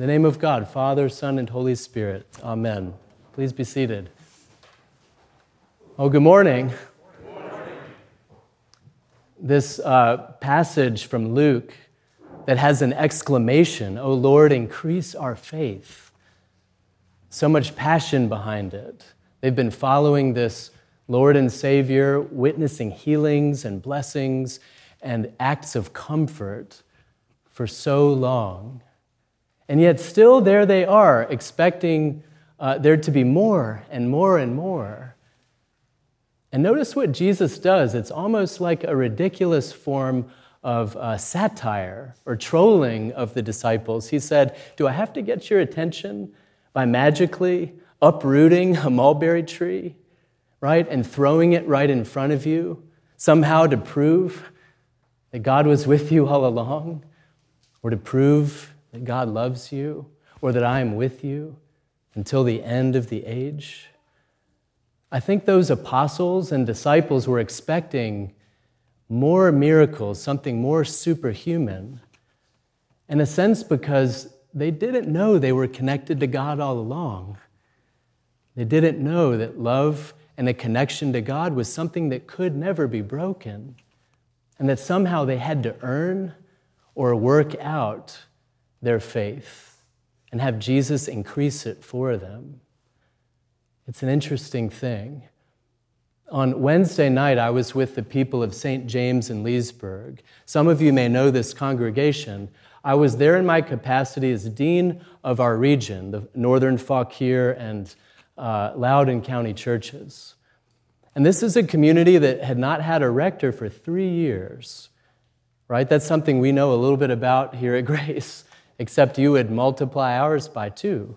In the name of God, Father, Son, and Holy Spirit. Amen. Please be seated. Oh, good morning. This uh, passage from Luke that has an exclamation, Oh Lord, increase our faith. So much passion behind it. They've been following this Lord and Savior, witnessing healings and blessings and acts of comfort for so long. And yet, still, there they are, expecting uh, there to be more and more and more. And notice what Jesus does. It's almost like a ridiculous form of uh, satire or trolling of the disciples. He said, Do I have to get your attention by magically uprooting a mulberry tree, right, and throwing it right in front of you, somehow to prove that God was with you all along, or to prove that God loves you, or that I am with you until the end of the age? I think those apostles and disciples were expecting more miracles, something more superhuman, in a sense because they didn't know they were connected to God all along. They didn't know that love and a connection to God was something that could never be broken, and that somehow they had to earn or work out their faith and have Jesus increase it for them. It's an interesting thing. On Wednesday night, I was with the people of St. James in Leesburg. Some of you may know this congregation. I was there in my capacity as dean of our region, the Northern Fauquier and uh, Loudoun County churches. And this is a community that had not had a rector for three years, right? That's something we know a little bit about here at Grace, except you would multiply ours by two.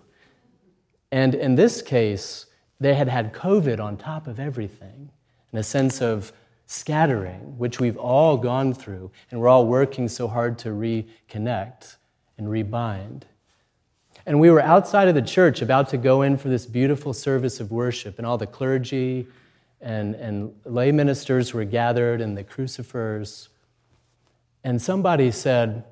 And in this case, they had had COVID on top of everything, in a sense of scattering, which we've all gone through, and we're all working so hard to reconnect and rebind. And we were outside of the church about to go in for this beautiful service of worship, and all the clergy and, and lay ministers were gathered, and the crucifers. And somebody said,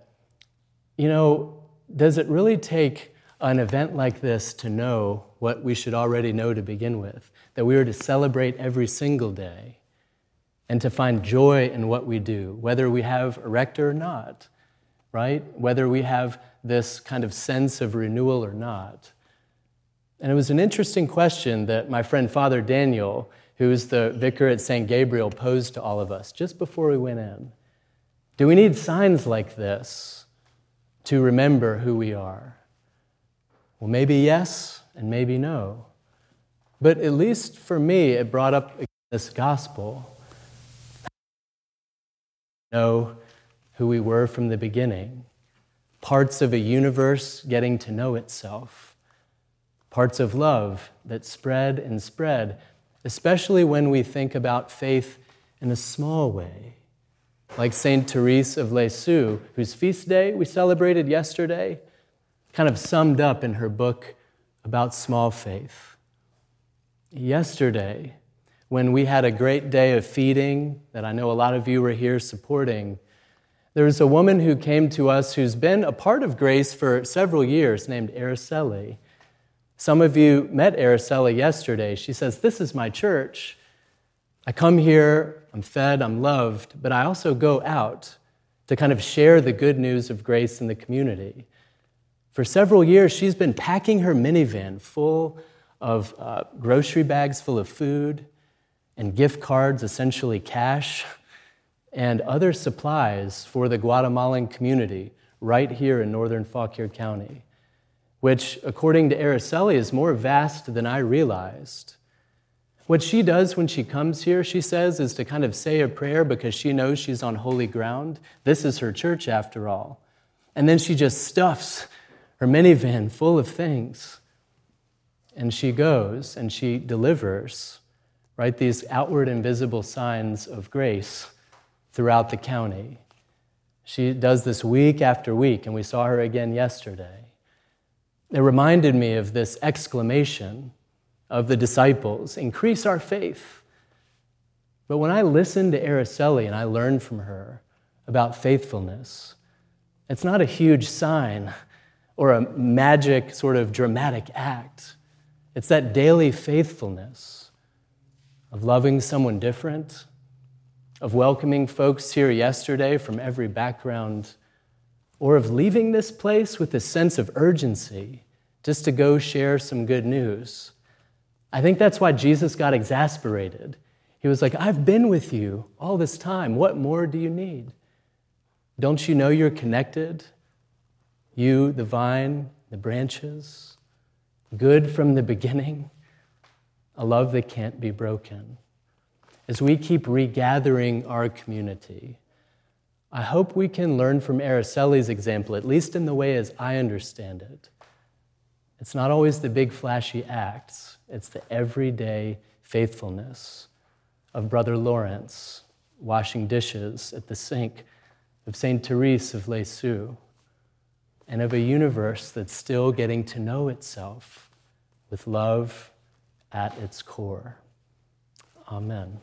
You know, does it really take an event like this to know what we should already know to begin with? That we are to celebrate every single day and to find joy in what we do, whether we have a rector or not, right? Whether we have this kind of sense of renewal or not. And it was an interesting question that my friend Father Daniel, who's the vicar at St. Gabriel, posed to all of us just before we went in. Do we need signs like this to remember who we are? Well, maybe yes and maybe no. But at least for me, it brought up this gospel. Know who we were from the beginning, parts of a universe getting to know itself, parts of love that spread and spread, especially when we think about faith in a small way. Like Saint Therese of Lisieux, whose feast day we celebrated yesterday, kind of summed up in her book about small faith. Yesterday, when we had a great day of feeding that I know a lot of you were here supporting, there was a woman who came to us who's been a part of Grace for several years named Araceli. Some of you met Araceli yesterday. She says, This is my church. I come here, I'm fed, I'm loved, but I also go out to kind of share the good news of grace in the community. For several years, she's been packing her minivan full of uh, grocery bags full of food and gift cards, essentially cash, and other supplies for the Guatemalan community right here in northern Fauquier County, which, according to Araceli, is more vast than I realized. What she does when she comes here, she says, is to kind of say a prayer because she knows she's on holy ground. This is her church, after all. And then she just stuffs her minivan full of things. And she goes and she delivers, right, these outward invisible signs of grace throughout the county. She does this week after week, and we saw her again yesterday. It reminded me of this exclamation of the disciples increase our faith. But when I listened to Araceli and I learned from her about faithfulness, it's not a huge sign or a magic sort of dramatic act. It's that daily faithfulness of loving someone different, of welcoming folks here yesterday from every background, or of leaving this place with a sense of urgency just to go share some good news. I think that's why Jesus got exasperated. He was like, I've been with you all this time. What more do you need? Don't you know you're connected? You, the vine, the branches, good from the beginning, a love that can't be broken. As we keep regathering our community, I hope we can learn from Araceli's example, at least in the way as I understand it. It's not always the big flashy acts, it's the everyday faithfulness of Brother Lawrence washing dishes at the sink, of St. Therese of Lisieux, and of a universe that's still getting to know itself with love at its core. Amen.